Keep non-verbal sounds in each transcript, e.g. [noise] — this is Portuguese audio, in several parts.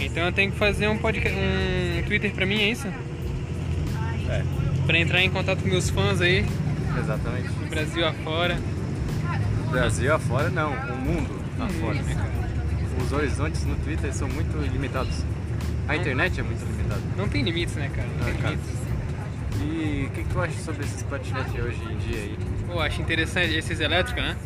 Então eu tenho que fazer um podcast, um Twitter pra mim, é isso? É, Pra entrar em contato com meus fãs aí, exatamente. Brasil afora. Brasil afora não, o mundo afora. né, cara? Os horizontes no Twitter são muito limitados. A internet é muito limitada. Não tem limites, né, cara? Não tem Ah, cara. limites. E o que, que tu acha sobre esses patinetes hoje em dia aí? Pô, acho interessante esses elétricos, né?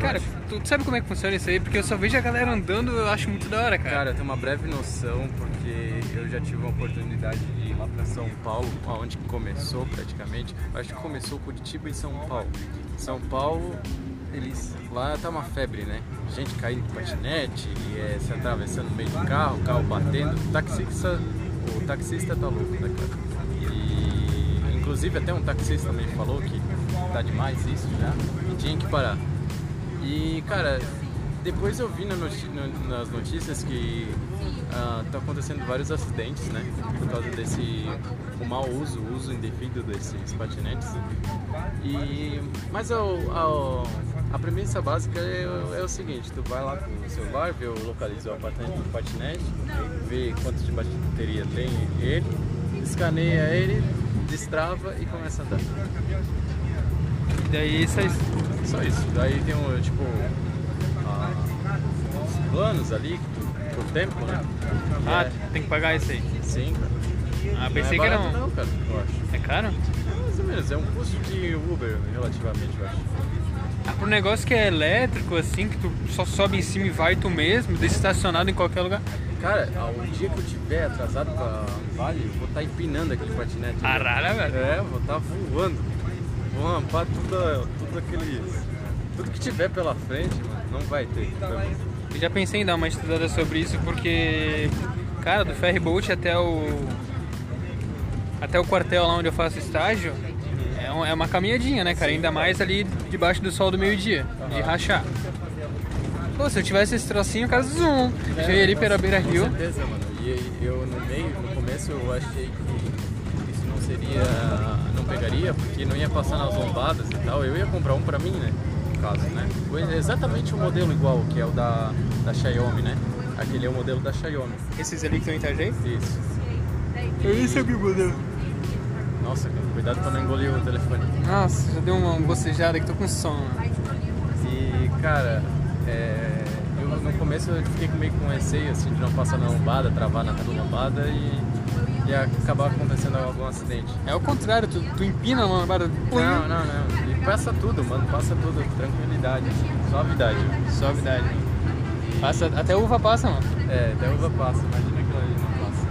Cara, tu tu sabe como é que funciona isso aí? Porque eu só vejo a galera andando, eu acho muito da hora, cara. Cara, eu tenho uma breve noção porque eu já tive uma oportunidade de ir lá pra São Paulo, onde começou praticamente. Acho que começou Curitiba e São Paulo. São Paulo, eles lá tá uma febre, né? Gente caindo de patinete, é, se atravessando no meio do carro, carro batendo. O taxista, o taxista tá louco, né, cara? E inclusive até um taxista também falou que tá demais isso já e tinha que parar. E cara, depois eu vi na no- nas notícias que estão acontecendo vários acidentes, né? Por causa desse o mau uso, o uso indevido desses patinetes. E mas o- a, a premissa básica é, é o seguinte: tu vai lá com o celular, vê localiza o patinete, o patinete, vê quanto de bateria tem ele, escaneia ele, destrava e começa a andar. E daí isso. Só isso. Daí tem um, tipo, ah, uns planos ali por tempo, né? Ah, é- tem que pagar isso aí. sim, cara. Ah, Não pensei é que era um. não, cara, eu acho. É caro? É mais ou menos, é um custo de Uber relativamente, eu acho. Ah, pro negócio que é elétrico, assim, que tu só sobe em cima e vai tu mesmo, deixa estacionado em qualquer lugar. Cara, o dia que eu tiver atrasado pra Vale, eu vou estar empinando aquele patinete. ali. Arara, velho. É, vou estar voando. Vou rampar tudo, tudo aqueles. Tudo que tiver pela frente, mano, não vai ter. Eu já pensei em dar uma estudada sobre isso porque, cara, do ferry boat até o até o quartel lá onde eu faço estágio é, é uma caminhadinha, né, cara? Ainda mais ali debaixo do sol do meio-dia, de rachar. Pô, se eu tivesse esse trocinho, cara, zoom, já ia ali pela beira Com rio. certeza, mano. E eu no meio, no começo eu achei que seria. não pegaria, porque não ia passar nas lombadas e tal. Eu ia comprar um pra mim, né? No caso, né? Foi exatamente o modelo igual, que é o da, da Xiaomi, né? Aquele é o modelo da Xiaomi. Esses ali que estão em? Isso. Esse é o que modelo. Nossa, cara, cuidado pra não engolir o telefone. Nossa, já deu uma bocejada que tô com sono. E, cara, é, eu no começo eu fiquei meio com receio, assim, de não passar na lombada, travar na lombada e, e acabar acontecendo algum acidente. É o contrário, tu, tu empina a lombada. Não, não, não. E passa tudo, mano. Passa tudo. Tranquilidade. Suavidade. Suavidade. Passa, até uva passa, mano. É, até uva passa. Imagina aquilo ali não passa.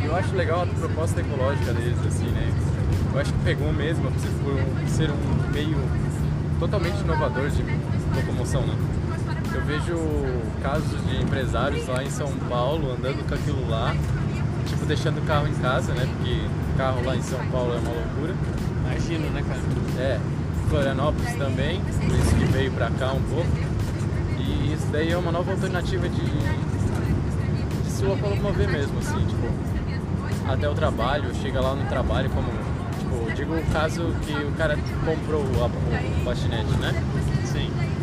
O... Eu acho legal a proposta ecológica deles, assim, né? Eu acho que pegou mesmo por ser um meio totalmente inovador de locomoção, né? Eu vejo casos de empresários lá em São Paulo andando com aquilo lá, tipo deixando o carro em casa, né? Porque carro lá em São Paulo é uma loucura. Imagino, né, cara? É, Florianópolis também, por isso que veio pra cá um pouco. E isso daí é uma nova alternativa de, de se locomover mesmo, assim, tipo, até o trabalho, chega lá no trabalho como, tipo, digo o caso que o cara comprou o, o patinete, né?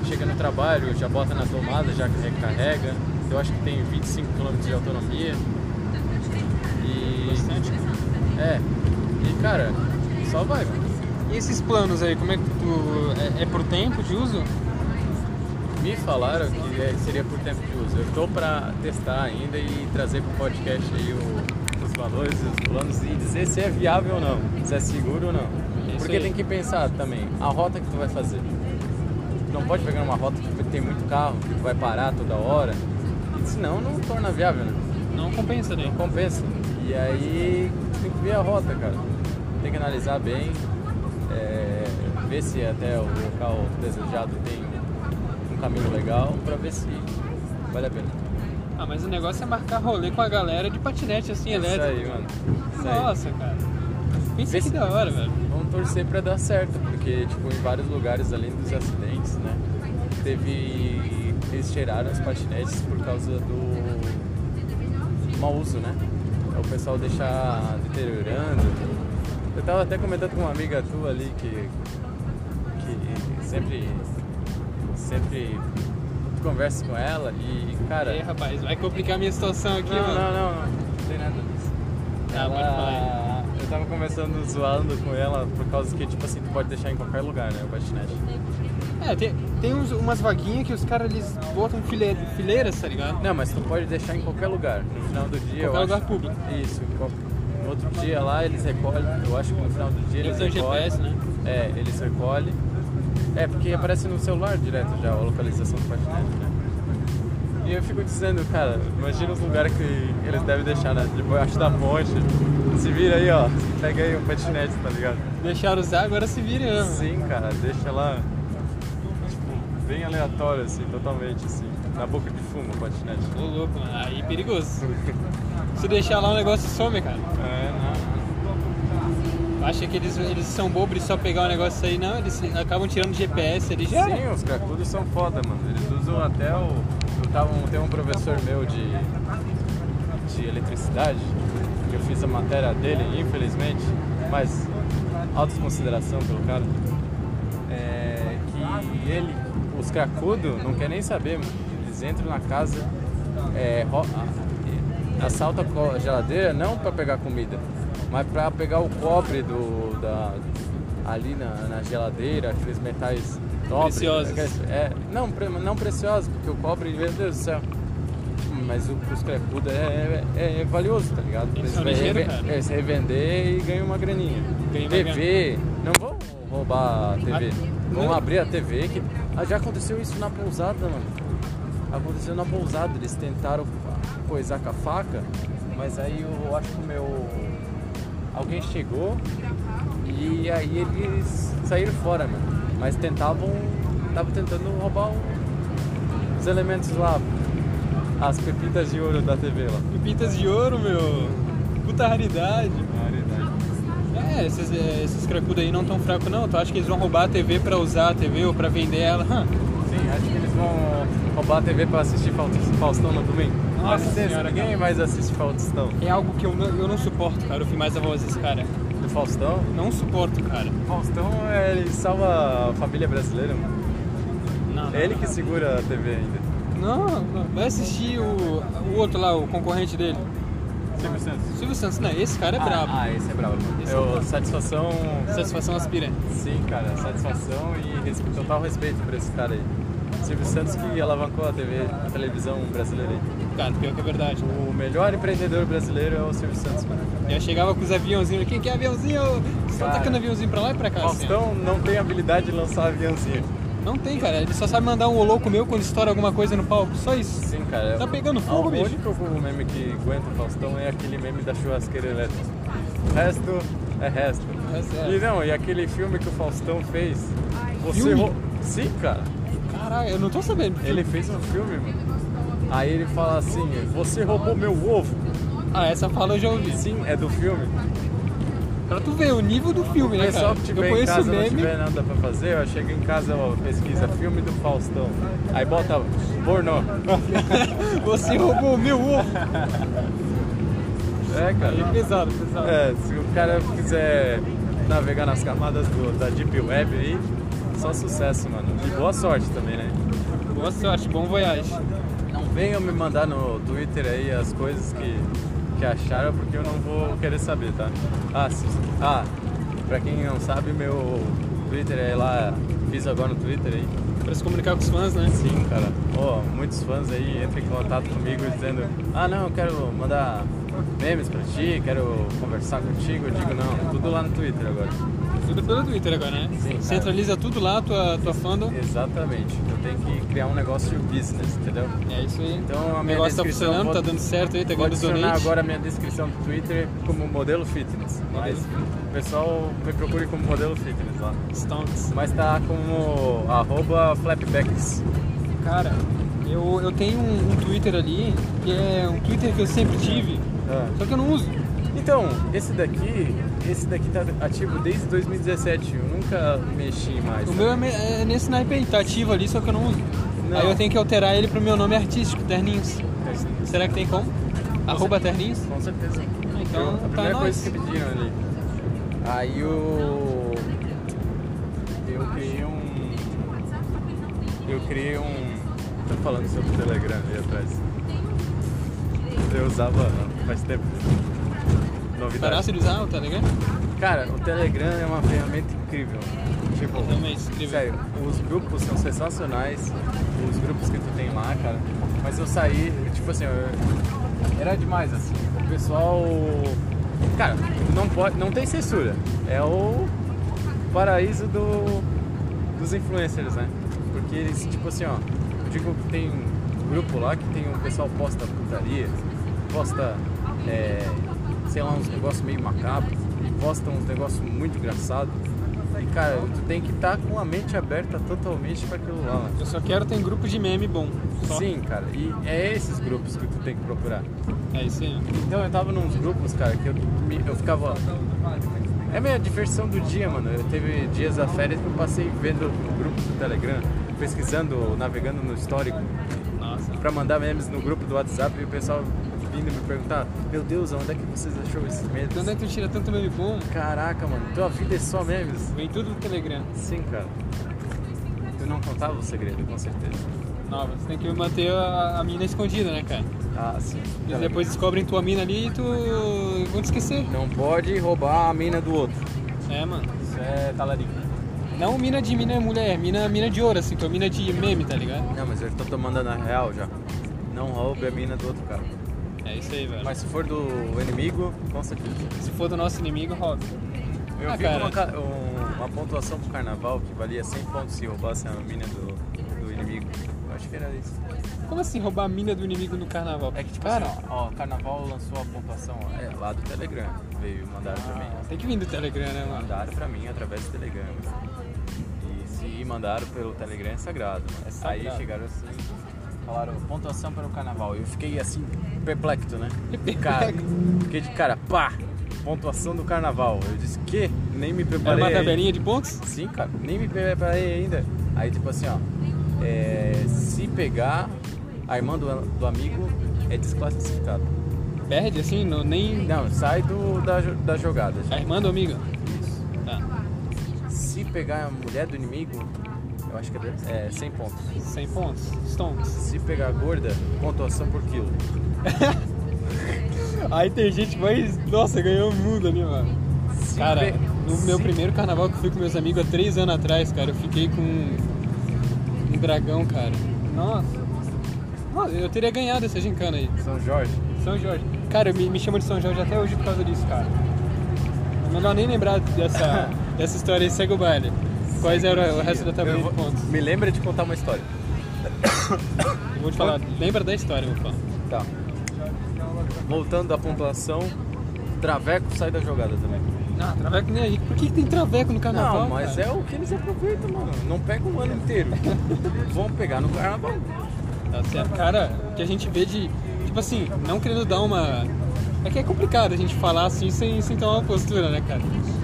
Chega no trabalho, já bota na tomada, já recarrega. Eu acho que tem 25 km de autonomia. E. É. E cara, só vai, mano. E esses planos aí, como é que tu. É, é por tempo de uso? Me falaram que é- seria por tempo de uso. Eu tô pra testar ainda e trazer pro podcast aí o- os valores, os planos e dizer se é viável ou não, se é seguro ou não. Isso Porque aí. tem que pensar também, a rota que tu vai fazer. Não pode pegar uma rota que tem muito carro, que vai parar toda hora. Senão não torna viável, né? Não compensa, né? Não compensa. E aí tem que ver a rota, cara. Tem que analisar bem, é, ver se até o local desejado tem um caminho legal pra ver se vale a pena. Ah, mas o negócio é marcar rolê com a galera de patinete assim, Isso elétrico. aí, mano. Isso aí. Nossa, cara. Pensa Vê que se- da hora, velho. Torcer pra dar certo, porque tipo, em vários lugares, além dos acidentes, né? Teve. Eles tiraram os patinetes por causa do mau uso, né? É o pessoal deixar deteriorando. Eu tava até comentando com uma amiga tua ali que, que sempre, sempre conversa com ela e, cara. E aí, rapaz, vai complicar a minha situação aqui, não, mano. não, não, não, não tem nada disso. Tá, pode falar ela, tava conversando, zoando com ela por causa que, tipo assim, tu pode deixar em qualquer lugar, né? O patinete. É, tem, tem uns- umas vaguinhas que os caras eles botam file- fileiras, tá ligado? Não, mas tu pode deixar em qualquer lugar. No final do dia. eu Qualquer acho- lugar público. Isso. No outro dia lá eles recolhem. Eu acho que no final do dia eles, Eles recolhem. GPS, né? É, eles recolhem. É, porque aparece no celular direto já a localização do patinete, né? E eu fico dizendo, cara, imagina os lugares que eles devem deixar, né? Debaixo da ponte. Se vira aí, ó. Pega aí um patinete, tá ligado? Deixaram usar, agora se virem, né? Sim, cara, deixa lá. Tipo, bem aleatório, assim, totalmente, assim. Na boca de fumo o patinete. Ô louco, mano. Aí perigoso. [laughs] Se deixar lá o negócio some, cara. É, não. Acha que eles, eles são bobos de só pegar o negócio aí, não, eles acabam tirando GPS ali já. Sim, os cracudos são foda, mano. Eles usam até o. Eu tava, tem um professor meu de, de eletricidade, fiz a matéria dele, infelizmente, mas alta consideração pelo cara. É, que ele, os cracudos, não quer nem saber, mano. Eles entram na casa, é, assaltam a geladeira não pra pegar comida, mas pra pegar o cobre do, da, ali na, na geladeira, aqueles metais nobres. Preciosos. aqueles- é, não, não preciosos, porque o cobre, meu Deus do céu. Mas o, os cracudos é, é, é valioso, tá ligado? Eles reven- cara. eles revender e ganham uma graninha. Ganham uma TV, não vão roubar a TV. Vão abrir a TV. Que... Ah, já aconteceu isso na pousada, mano. Aconteceu na pousada, eles tentaram coisar com a faca, mas aí eu acho que o meu. Alguém chegou e aí eles saíram fora, mano. Mas tentavam. Estavam tentando roubar os elementos lá. As pepitas de ouro da TV lá. Pepitas de ouro, meu. Puta raridade. É, esses, é, esses cracudos aí não tão fracos não. Tu acha que eles vão roubar a TV pra usar a TV ou pra vender ela? Sim, acho que eles vão roubar a TV pra assistir Faust- Faustão no domingo. Nossa Mas senhora, ninguém cara. mais assiste Faustão. É algo que eu não, eu não suporto, cara. Eu fui mais a voz desse cara. Do Faustão? Não suporto, cara. Faustão, ele salva a família brasileira, mano. Não, não, É ele não. que segura a TV ainda. Não, não. vai assistir o, o outro lá, o concorrente dele. Silvio Santos. Silvio Santos, não, esse cara é brabo. Ah, esse é brabo. Esse Eu, é satisfação. Satisfação aspirante. Sim, cara, satisfação e res- total respeito por esse cara aí. Silvio Santos que alavancou a TV, a televisão brasileira aí. Cara, pior que é verdade. O melhor empreendedor brasileiro é o Silvio Santos, mano. Eu chegava com os aviãozinhos, quem quer aviãozinho? Só Cara. tacando aviãozinho pra lá e pra cá. assim. Faustão não tem habilidade de lançar aviãozinho. Não tem, cara. Ele só sabe mandar um louco meu quando estoura alguma coisa no palco. Só isso. Sim, cara. Tá pegando fogo, o bicho. único meme que aguenta o Faustão é aquele meme da churrasqueira elétrica. O resto é resto. O resto é- E não, e aquele filme que o Faustão fez. Você Filme? rou- Sim, cara. Caralho, eu não tô sabendo. Ele fez um filme, mano. Aí ele fala assim: Você roubou meu ovo. Ah, essa fala eu já ouvi. Sim, é do filme. Pra tu ver o nível do filme, né, cara? que Eu em conheço o casa não meme. tiver nada pra fazer, eu chego em casa, ó, pesquisa filme do Faustão. Aí bota pornô. [laughs] Você roubou meu ovo. É, cara. Aí, pesado, pesado. É, se o cara quiser navegar nas camadas do- da Deep Web aí, só sucesso, mano. E boa sorte também, né? Boa sorte, bom voyage. Não venham me mandar no Twitter aí as coisas que, que acharam, porque eu não vou querer saber, tá? Ah, se, ah, pra quem não sabe, meu Twitter é lá, fiz agora no Twitter aí. Pra se comunicar com os fãs, né? Sim, cara. Ó, muitos fãs aí entram em contato comigo dizendo: Ah, não, eu quero mandar memes pra ti, quero conversar contigo. Eu digo: Não, tudo lá no Twitter agora. Tudo pelo Twitter agora, né? Sim, cara. Centraliza tudo lá, tua, tua fandom. Exatamente. Eu tenho que criar um negócio business, entendeu? É isso aí. Então a o minha negócio tá funcionando, vou- tá dando certo aí, tá Vou ganhando adicionar donate. agora a minha descrição do Twitter como modelo fitness. Mas o pessoal me procure como modelo fitness lá. Stonks. Mas tá como arroba flapbacks. Cara, eu, eu tenho um, um Twitter ali, que é um Twitter que eu sempre tive, só que eu não uso. Então, esse daqui, esse daqui tá ativo desde 2017. Eu nunca mexi mais. O meu é, é nesse naipe aí, tá ativo ali, só que eu não uso. Não. Aí eu tenho que alterar ele pro meu nome artístico, Terninhos. Será que tem como? Arroba Terninhos? Com certeza. Então, Eu- a tá primeira nós. coisa que pediram ali. Aí o. Eu criei um. Eu criei um Tô falando sobre o Telegram ali atrás. Eu usava faz tempo. Novidade. Parasse de usar o Telegram? Cara, o Telegram é uma ferramenta incrível. Tipo, Realmente, incrível. sério, os grupos são sensacionais, os grupos que tu tem lá, cara. Mas eu saí, tipo assim, eu- era demais assim. O pessoal. Cara, não pode. não tem censura. É o paraíso do, dos influencers, né? Porque eles, tipo assim, ó, eu digo que tem um grupo lá que tem um pessoal posta putaria, posta, é, sei lá, uns negócios meio macabros, e posta uns negócios muito engraçados. E cara, tu tem que estar com a mente aberta totalmente para aquilo lá. né? Eu só quero ter um grupo de meme bom. Só. Sim, cara, e é esses grupos que tu tem que procurar. É isso aí. Então eu tava nos grupos, cara, que eu, eu ficava. É a minha diversão do dia, mano. Eu teve dias a férias que eu passei vendo no grupo do Telegram, pesquisando, navegando no histórico, Nossa. pra mandar memes no grupo do WhatsApp e o pessoal vindo me perguntar: Meu Deus, onde é que vocês achou esses memes? De onde é que tu tira tanto meme bom? Caraca, mano, tua vida é só memes. Vem tudo do Telegram. Sim, cara. Eu não contava o segredo, com certeza. Não, você tem que manter a, a mina escondida, né, cara? Ah, sim. Eles depois descobrem tua mina ali e tu. vão te esquecer. Não pode roubar a mina do outro. É, mano. Isso é talarico. Não mina de mina mulher, mina, mina de ouro, assim, tua mina de meme, tá ligado? Não, mas eu tô tomando na real já. Não roube a mina do outro cara. É isso aí, velho. Mas se for do inimigo, com certeza. se for do nosso inimigo, roube. Eu Ah, vi uma, um- uma pontuação pro carnaval que valia 100 pontos se roubasse a mina do, do inimigo. Eu acho que era isso. Como assim roubar a mina do inimigo no carnaval? É que tipo cara, assim, ó, o carnaval lançou a pontuação ó, é, lá do Telegram. Veio, mandaram pra mim. tem que vir do Telegram, né, mano? Mandaram pra mim através do Telegram. E se mandaram pelo Telegram é sagrado. Aí sagrado. chegaram assim, falaram pontuação para o carnaval. Eu fiquei assim, perplexo, né? [laughs] Cara, fiquei de cara, pá! Pontuação do carnaval. Eu disse, que? Nem me Era preparei. uma ainda." tabelinha de pontos? Sim, cara, nem me preparei ainda. Aí, tipo assim, ó, é, se pegar a irmã do, do amigo, é desclassificado. Perde, assim, no, nem. Não, sai do, da, da jogada. A irmã do amigo? Tá. Se pegar a mulher do inimigo, eu acho que é, é 100 pontos. 100 pontos. Stonks. Se pegar a gorda, pontuação por quilo. [laughs] Aí tem gente que vai. Nossa, ganhou o mundo ali, mano. Se Cara, pe- no meu se- primeiro carnaval que eu fui com meus amigos há três anos atrás, cara, eu fiquei com um, dragão, cara. Nossa. Nossa, eu teria ganhado essa gincana aí. São Jorge. São Jorge. Cara, me, me chamam de São Jorge até hoje por causa disso, cara. É melhor nem lembrar dessa, [laughs] dessa história aí, segue o baile. Quais eram o resto da tabela de pontos? Me lembra de contar uma história. Eu vou te falar, lembra da história, eu vou falar. Tá. Voltando à pontuação, Traveco sai da jogada também. Ah, traveco nem aí. Por que, que tem traveco no carnaval? Não, mas cara? é o que eles aproveitam, mano. Não pega o ano inteiro. [laughs] Vão pegar no carnaval. Tá certo. Cara, o que a gente vê de. Tipo assim, não querendo dar uma. É que é complicado a gente falar assim sem, sem tomar uma postura, né, cara?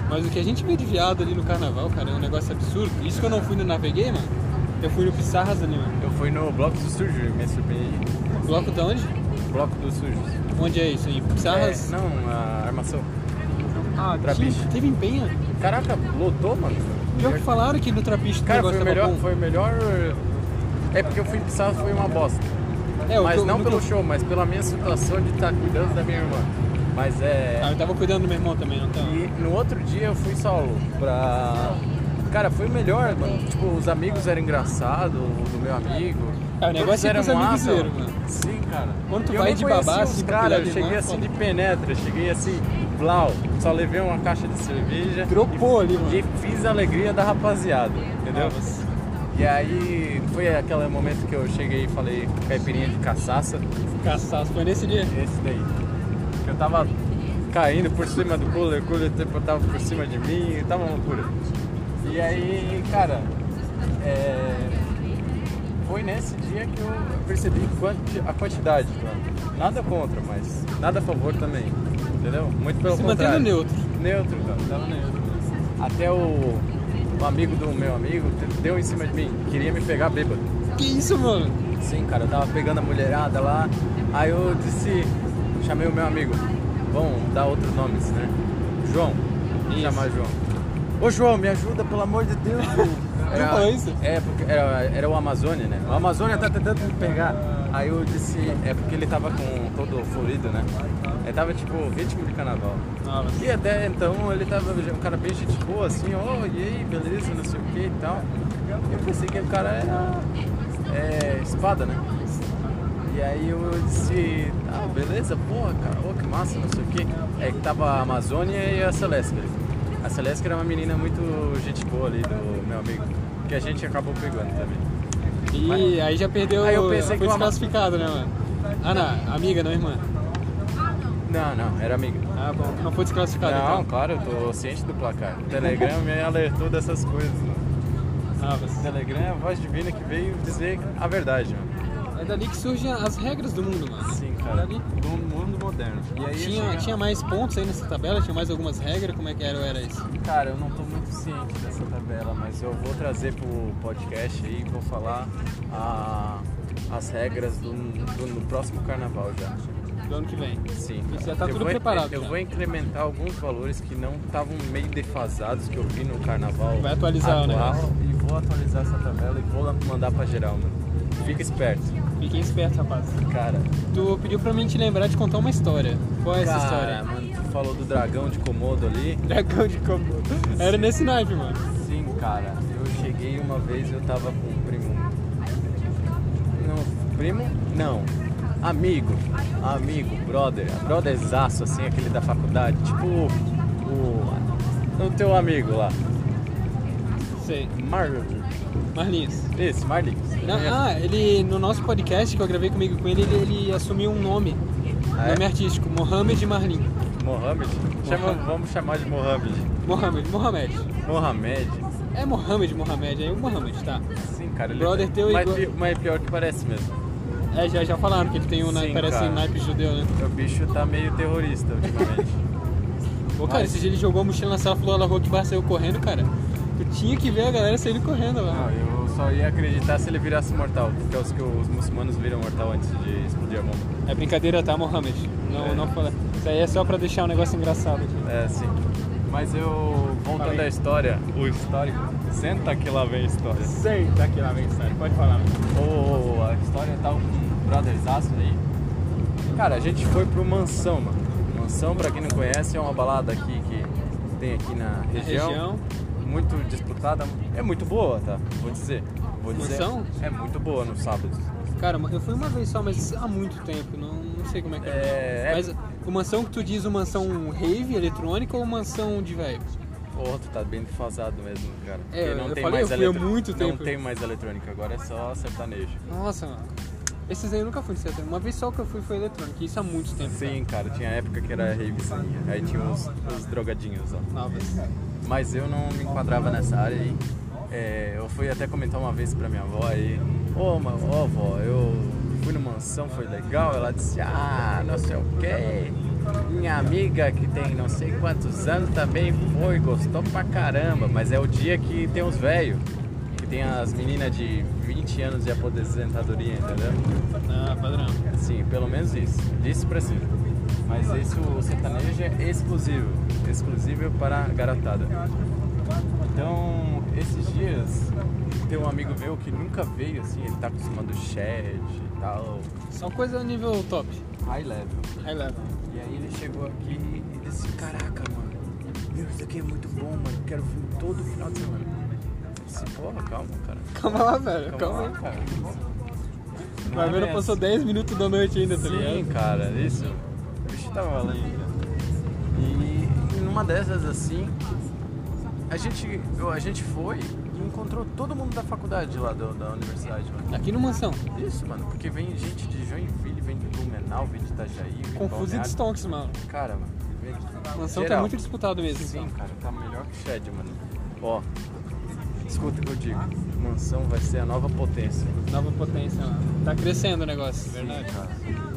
Mas o que a gente vê de viado ali no carnaval, cara, é um negócio absurdo. Isso que eu não fui no Naveguei, mano. Eu fui no Pissarras ali, mano. Eu fui no Bloco dos Sujos e me surpreendi. Bloco de onde? Bloco dos Sujos. Onde é isso aí? Pissarras? É, não, a armação. ah, Trapiche. teve empenha? Caraca, lotou, mano. Pior que falaram que no Trapiche o Cara, negócio foi o melhor. bom. Foi o melhor. É porque eu fui pisar foi uma bosta. É, mas não pelo show, mas pela minha situação de estar cuidando da minha irmã. Mas é. Ah, eu tava cuidando do meu irmão também, não tava. E no outro dia eu fui solo pra. Cara, foi o melhor, mano. Tipo, os amigos eram engraçados, do meu amigo. É, o negócio é eram amigos massa, mano. Sim, cara. Quando tu E eu vai de conhecia babá, os assim, cara, eu cheguei irmã, assim de penetra, cheguei assim, blau. Só levei uma caixa de cerveja. Dropou ali, mano. E fiz a alegria da rapaziada, entendeu? E aí foi aquele momento que eu cheguei e falei caipirinha de caçaça. Caçaço, foi nesse dia? Esse daí. Que eu tava caindo por cima do cooler, o cooler tipo, tava por cima de mim, tava uma loucura. E aí, cara, é, foi nesse dia que eu percebi quanti- a quantidade. cara. Nada contra, mas nada a favor também. Entendeu? Muito pelo Se contrário. mantendo neutro. Neutro, cara, tava neutro. Até o, o amigo do meu amigo deu em cima de mim, queria me pegar bêbado. Que isso, mano? Sim, cara, eu tava pegando a mulherada lá, aí eu disse, chamei o meu amigo, vamos dar outros nomes, né? João, vou chamar João. Ô João, me ajuda, pelo amor de Deus. [laughs] Falou isso? É, porque era, era o Amazônia, né? O Amazônia tá tentando me pegar. Aí eu disse, é porque ele tava com todo florido, né? Ele tava tipo ritmo de carnaval. Ah, mas- E até então ele tava um cara bem gente boa, assim, ó, e aí, beleza, não sei o que e tal. Eu pensei que o cara era é, espada, né? E aí eu disse, ah, beleza, porra, cara, ô, que massa, não sei o que. É que tava a Amazônia e a Celeste. A Celeste era uma menina muito gente boa ali do meu amigo, que a gente acabou pegando também. E aí já perdeu. Aí eu pensei foi que desclassificado, né, mano? Ah, não, amiga, não irmã. Não, não, era amiga. Ah, bom, não foi desclassificado Não, então. claro, eu tô ciente do placar. O Telegram me alertou dessas coisas, mano. Ah, O mas Telegram é a voz divina que veio dizer a verdade, mano. é dali que surgem as regras do mundo, mano. Sim, É cara. dali. Do mundo moderno. E aí Tinha, tinha mais pontos aí nessa tabela? Tinha mais algumas regras? Como é que era, era isso? Cara, eu não tô muito ciente dessa tabela, mas eu vou trazer pro podcast aí e vou falar a- as regras do, do- no próximo carnaval já. Do ano que vem. Sim. Isso já tá eu tudo vou, preparado Eu já. vou incrementar alguns valores que não estavam meio defasados que eu vi no carnaval. Vai atualizar atual, negócio. E vou atualizar essa tabela e vou mandar pra geral, mano. Fica esperto. Fiquem espertos, rapaz. Cara, Tu pediu pra mim te lembrar de contar uma história. Qual é essa cara, história? mano, tu falou do dragão de Komodo ali. [laughs] Dragão de Komodo. Era nesse naipe, mano. Sim, cara. Eu cheguei uma vez, eu tava com um primo. Não, primo? Não. Amigo. Amigo, brother. Brotherzaço, assim, aquele da faculdade. Tipo o. O teu amigo lá. Sei. Mar... Marlinhos. Esse, Marlins. Não, ah, ele, no nosso podcast que eu gravei comigo com ele, ele, ele assumiu um nome. Ah, é? Nome artístico, Mohamed Marlin. Mohamed? Chama- vamos chamar de Mohamed. Mohamed, Mohamed. Mohamed. É Mohamed, Mohamed, é o Mohamed, tá. Sim, cara. Ele Brother teu mas, igual- mas pior que parece mesmo. É, já, já falaram que ele tem um naipe, Sim, parece cara. naipe judeu, né? O bicho tá meio terrorista ultimamente. Ô, cara, Mas- esse dia ele jogou a mochila na sala, falou, ela Rock Bar saiu correndo, cara. Tu tinha que ver a galera saindo correndo lá. Não, eu só ia acreditar se ele virasse mortal, porque é os que os muçulmanos viram mortal antes de explodir a bomba. É brincadeira, tá, Mohamed? Não, É. não fala. Isso aí é só pra deixar um negócio engraçado aqui. É, sim. Mas eu, voltando à história, o histórico, senta que lá vem a história. Sei, tá aqui lá, vem, sério. Pode falar. Ô, a história tá com um brotherzaço aí. Cara, a gente foi pro Mansão, mano. Mansão, pra quem não conhece, é uma balada aqui que tem aqui na região. região. Muito disputada. É muito boa, tá? Vou dizer. Vou dizer. Mansão? É muito boa no sábado. Cara, eu fui uma vez só, mas há muito tempo, não, não sei como é que é. É, é- Mas o mansão que tu diz, o mansão rave eletrônica ou mansão de velho? Pô, tu tá bem defasado mesmo, cara. É, Porque não eu tem falei, mais eu fui eletro- muito Não tempo. tem mais eletrônica, agora é só sertanejo. Nossa, mano. Esses aí eu nunca fui sertanejo. Uma vez só que eu fui foi eletrônica, isso há muito tempo. Sim, cara, tinha época que era ravezinha. Aí tinha os, os drogadinhos, ó. cara. Novas. Mas eu não me enquadrava nessa área aí. É, eu fui até comentar uma vez pra minha avó aí, ô ma- ó, avó, eu fui no mansão, foi legal. Ela disse, ah, não sei o que. Minha amiga que tem não sei quantos anos também foi, gostou pra caramba. Mas é o dia que tem os velhos, que tem as meninas de 20 anos de aposentadoria, entendeu? Ah, padrão. Sim, pelo menos isso. Disso pra cima. Mas esse o sertanejo é exclusivo. Exclusivo para a garotada. Então, esses dias, tem um amigo meu que nunca veio, assim, ele tá acostumado chat e tal, Só coisa nível top. high level. High level. E aí ele chegou aqui e disse, caraca, mano, meu, isso aqui é muito bom, mano, quero vir todo final de semana. Porra, calma, cara. Calma lá, velho. Calma, lá, aí. cara. Vai é ver, não bem passou assim. 10 minutos da noite ainda, tá Sim, ligado? cara, isso. O bicho tava valendo. E numa dessas assim, a gente, a gente foi e encontrou todo mundo da faculdade lá do- da universidade, mano. Aqui no Mansão. Isso, mano, porque vem gente de Joinville, vem de Blumenau, vem de Itajaí, vem de Confuso e Balneário. Stonks, mano. Cara, mano, vem Mansão tá muito disputado mesmo, Sim, então. cara, tá melhor que Shed, mano. Ó, escuta o que eu digo. Mansão vai ser a nova potência. Nova potência, mano. Tá crescendo o negócio, verdade. Sim, cara.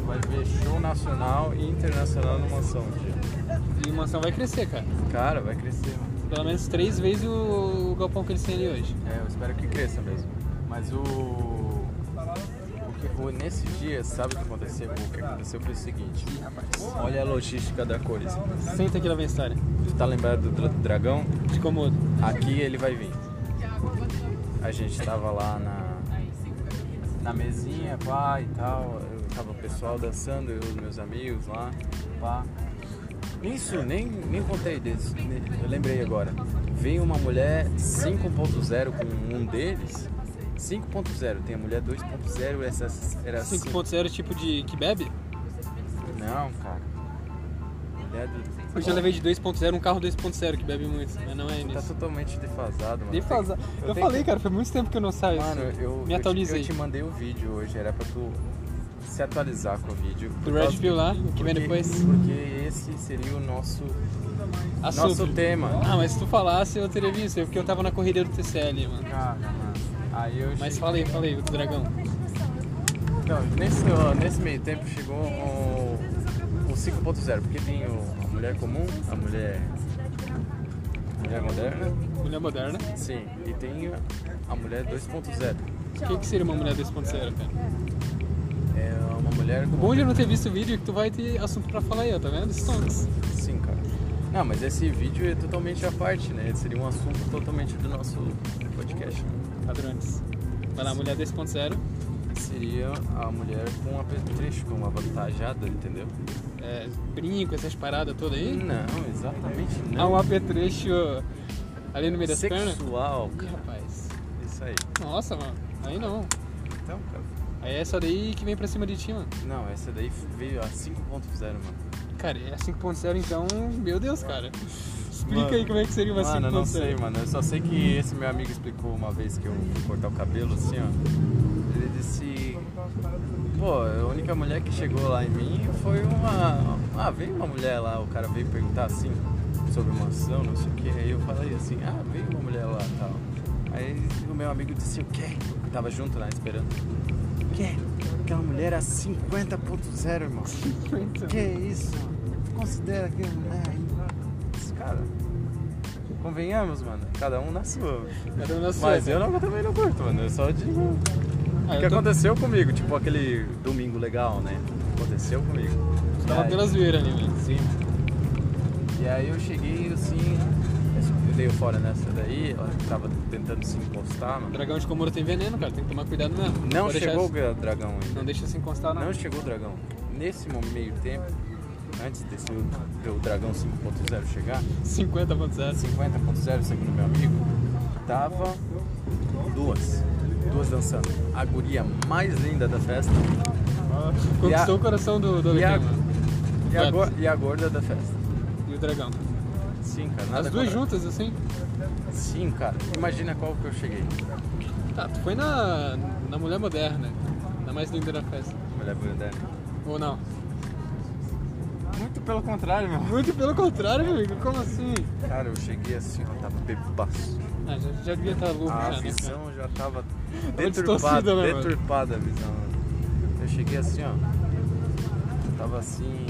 Vai ver show nacional e internacional no Mansão dia. E o Mansão vai crescer, cara. Cara, vai crescer, mano. Pelo menos três vezes o, o galpão que eles têm ali hoje. É, eu espero que cresça mesmo. Mas o. o que, nesses dias, sabe o que aconteceu? O que aconteceu foi o seguinte: olha a logística da Cores. Senta aqui lá vem a história. Tu tá lembrado do dra- dragão? De Komodo. Aqui ele vai vir. A gente tava lá na, na mesinha, pá, e tal. Eu tava o pessoal dançando, eu e os meus amigos lá, pá. Isso, nem, nem contei desse. Eu lembrei agora. Veio uma mulher 5.0 com um deles. 5.0, tem a mulher 2.0, essa era 5.0 tipo de que bebe? Não, cara. Mulher do... Eu já levei de 2.0 um carro 2.0 que bebe muito, mas não é Tá nisso. totalmente defasado, mano. Defasado. Eu, tenho falei, que- cara, foi muito tempo que eu não saio. Mano, assim. eu, Me eu te- atualizei. Eu te, mandei o vídeo hoje, era pra tu se atualizar com o vídeo. Do Red Pill lá, o que vem porque- depois. Porque esse seria o nosso, Assunto. nosso tema. Ah, mas se tu falasse eu teria visto, porque eu tava na corrida do TCL, mano. Mano. Aí eu Mas cheguei- falei, falei, do dragão. Então, nesse, nesse meio tempo chegou o, o 5.0, porque tem o, a mulher comum, a mulher. Mulher moderna, Mulher moderna. sim, e tem a mulher 2.0. O que, que seria uma mulher 2.0, cara? É uma mulher O bom de eu não ter visto o vídeo é que tu vai ter assunto pra falar aí, ó, tá vendo? Stonks. Sim, cara. Não, mas esse vídeo é totalmente à parte, né? Seria um assunto totalmente do nosso podcast. né? Padrões. Vai lá, mulher 2.0. Seria a mulher com um apetrecho, com uma avantajada, entendeu? É, brinco, essas paradas todas aí. Não, exatamente não. Ah, um apetrecho ali no meio das pernas. Sexual, Ih, cara. rapaz. Isso aí. Nossa, mano. Aí não. Então, cara. Aí é essa daí que vem pra cima de ti, mano. Não, essa daí veio a 5.0, mano. Cara, é 5.0 então, meu Deus, cara. Explica Mano, aí como é que seria uma 5.0. Mano, eu não sei, mano. Eu só sei que esse meu amigo explicou uma vez que eu fui cortar o cabelo, assim, ó. Ele disse... Pô, a única mulher que chegou lá em mim foi uma... Ah, veio uma mulher lá, o cara veio perguntar, assim, sobre uma ação, não sei o que. Aí eu falei assim, ah, veio uma mulher lá e tal. Aí o meu amigo disse, o quê? Tava junto lá, esperando. O quê? Aquela mulher é 50.0, irmão. Que isso? Considera aquilo mulher aí? Esse Cara, convenhamos, mano. Cada um na sua. Cada um na sua. Mas eu, não, eu também não curto, mano. Eu só digo Ah, que tô- aconteceu comigo. Tipo aquele domingo legal, né? Aconteceu comigo. Tava E aí- pela zoeira ali, velho. Sim. E aí eu cheguei assim. Eu dei fora nessa daí. Ela tava tentando se encostar, mano. Dragão de Komodo tem veneno, cara. Tem que tomar cuidado mesmo. Não deixar- chegou o dragão ainda. Não deixa se encostar, não. Não chegou o dragão. Nesse meio tempo, antes desse o dragão 5.0 chegar, 50.0. 50.0 segundo meu amigo, tava duas. Duas dançando. A guria mais linda da festa Ah, Conquistou a- o coração do, do e a, mano. e, a go- e a gorda da festa. E o dragão. Sim, cara. As duas contra- juntas, assim? Sim, cara. Imagina qual que eu cheguei. Tá, tu foi na, na mulher moderna. Na mais linda da festa. Mulher moderna. Ou não? Muito pelo contrário, meu. Muito pelo contrário, meu amigo. Como assim? Cara, eu cheguei assim, ó, tava bebaço. Ah, já, já devia estar louco A já, né, visão já tava deturpada, né, deturpada a visão. Eu cheguei assim, ó. Eu tava assim.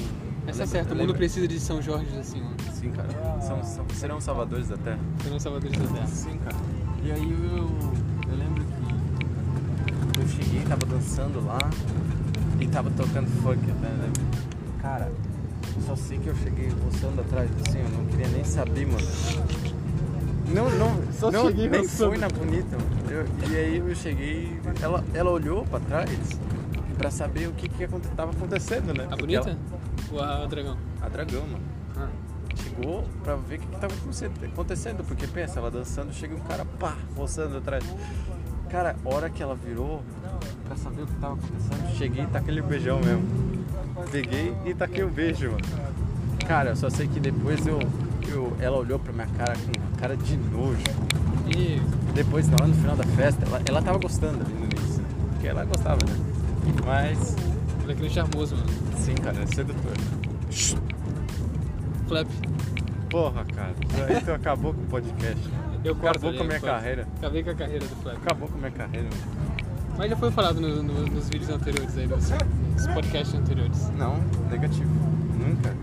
Essa é eu certo, o mundo precisa de São Jorge assim, ó. Sim, cara. São, são- serão salvadores da terra. Serão salvadores da terra. Sim, cara. E aí eu, eu lembro que eu cheguei, tava dançando lá e tava tocando funk, né? lembra? Cara, eu só sei que eu cheguei roçando atrás assim, eu não queria nem saber, mano. Não, não, Só não cheguei nem roçando. foi na bonita, mano. Eu- e aí eu cheguei, ela, ela olhou pra trás pra saber o que que tava acontecendo, né? A Porque bonita? Ou a, dragão? a dragão, mano Ah. chegou pra ver o que, que tava aconte- acontecendo, porque pensa, ela dançando, chega um cara, pá, roçando atrás. Cara, hora que ela virou pra saber o que tava acontecendo, cheguei e taquei o beijão mesmo. Peguei e taquei o beijo, mano. Cara, eu só sei que depois eu, eu ela olhou pra minha cara com cara de nojo. E Depois, lá no final da festa, ela, ela tava gostando ali no início, porque ela gostava, né? Mas, ele é aquele charmoso, mano. sim, cara, é sedutor. Flap. Porra, cara, aí tu acabou com o podcast. [laughs] Eu Acabou com a minha carreira. Acabei com a carreira do Flap. Acabou com a minha carreira, mano. Mas já foi falado no- no- nos vídeos anteriores aí, dos, dos podcasts anteriores. Não, negativo. Nunca.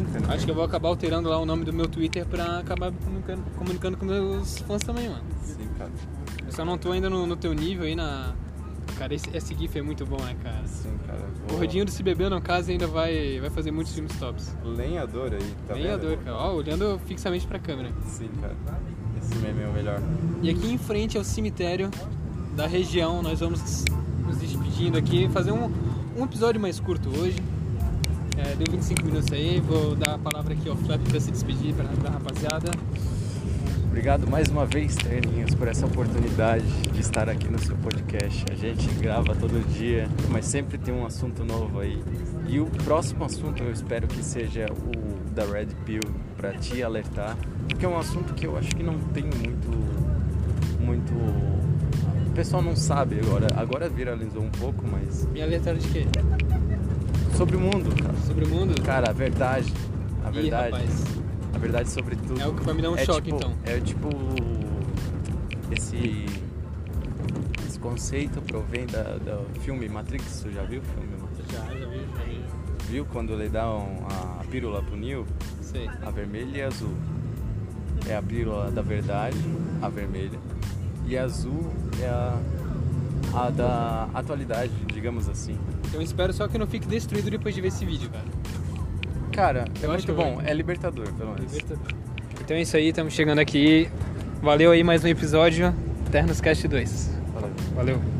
Nunca, nunca. Acho que eu vou acabar alterando lá o nome do meu Twitter pra acabar comunicando, comunicando com meus fãs também, mano. Sim, cara. Eu só não tô ainda no, no teu nível aí na. Cara, esse, esse GIF é muito bom, né, cara? Sim, cara. O Rodinho do Se Beber, no caso, ainda vai, vai fazer muitos filmes tops. Lenhador aí, tá Lenhador, vendo? cara. Ó, olhando fixamente pra câmera. Sim, cara. Esse meme é o melhor. E aqui em frente ao cemitério da região, nós vamos nos despedindo aqui, fazer um, um episódio mais curto hoje. É, deu 25 minutos aí, vou dar a palavra aqui ao Flap para se despedir pra, da rapaziada. Obrigado mais uma vez, Terninhos, por essa oportunidade de estar aqui no seu podcast. A gente grava todo dia, mas sempre tem um assunto novo aí. E o próximo assunto eu espero que seja o da Red Pill, para te alertar, porque é um assunto que eu acho que não tem muito. muito. O pessoal não sabe agora. Agora viralizou um pouco, mas. Me alertaram de quê? Sobre o mundo, cara. Sobre o mundo? Cara, a verdade. A Ih, verdade. rapaz. A verdade sobre tudo. É o que vai me dar um é choque, tipo, então. É tipo. Esse. Esse conceito provém da, do filme Matrix. Tu já viu o filme Matrix? Já, já vi, já vi. Viu quando ele dá um- a pílula pro Neo? Sei. A vermelha e a azul. É a pílula da verdade, a vermelha. E a azul é a, a da atualidade, digamos assim. Eu espero só que eu não fique destruído depois de ver esse vídeo, cara. Cara, é Eu acho muito bom. É libertador, pelo menos. Então é isso aí, estamos chegando aqui. Valeu aí mais um episódio, Ternos Cast 2. Valeu. Valeu.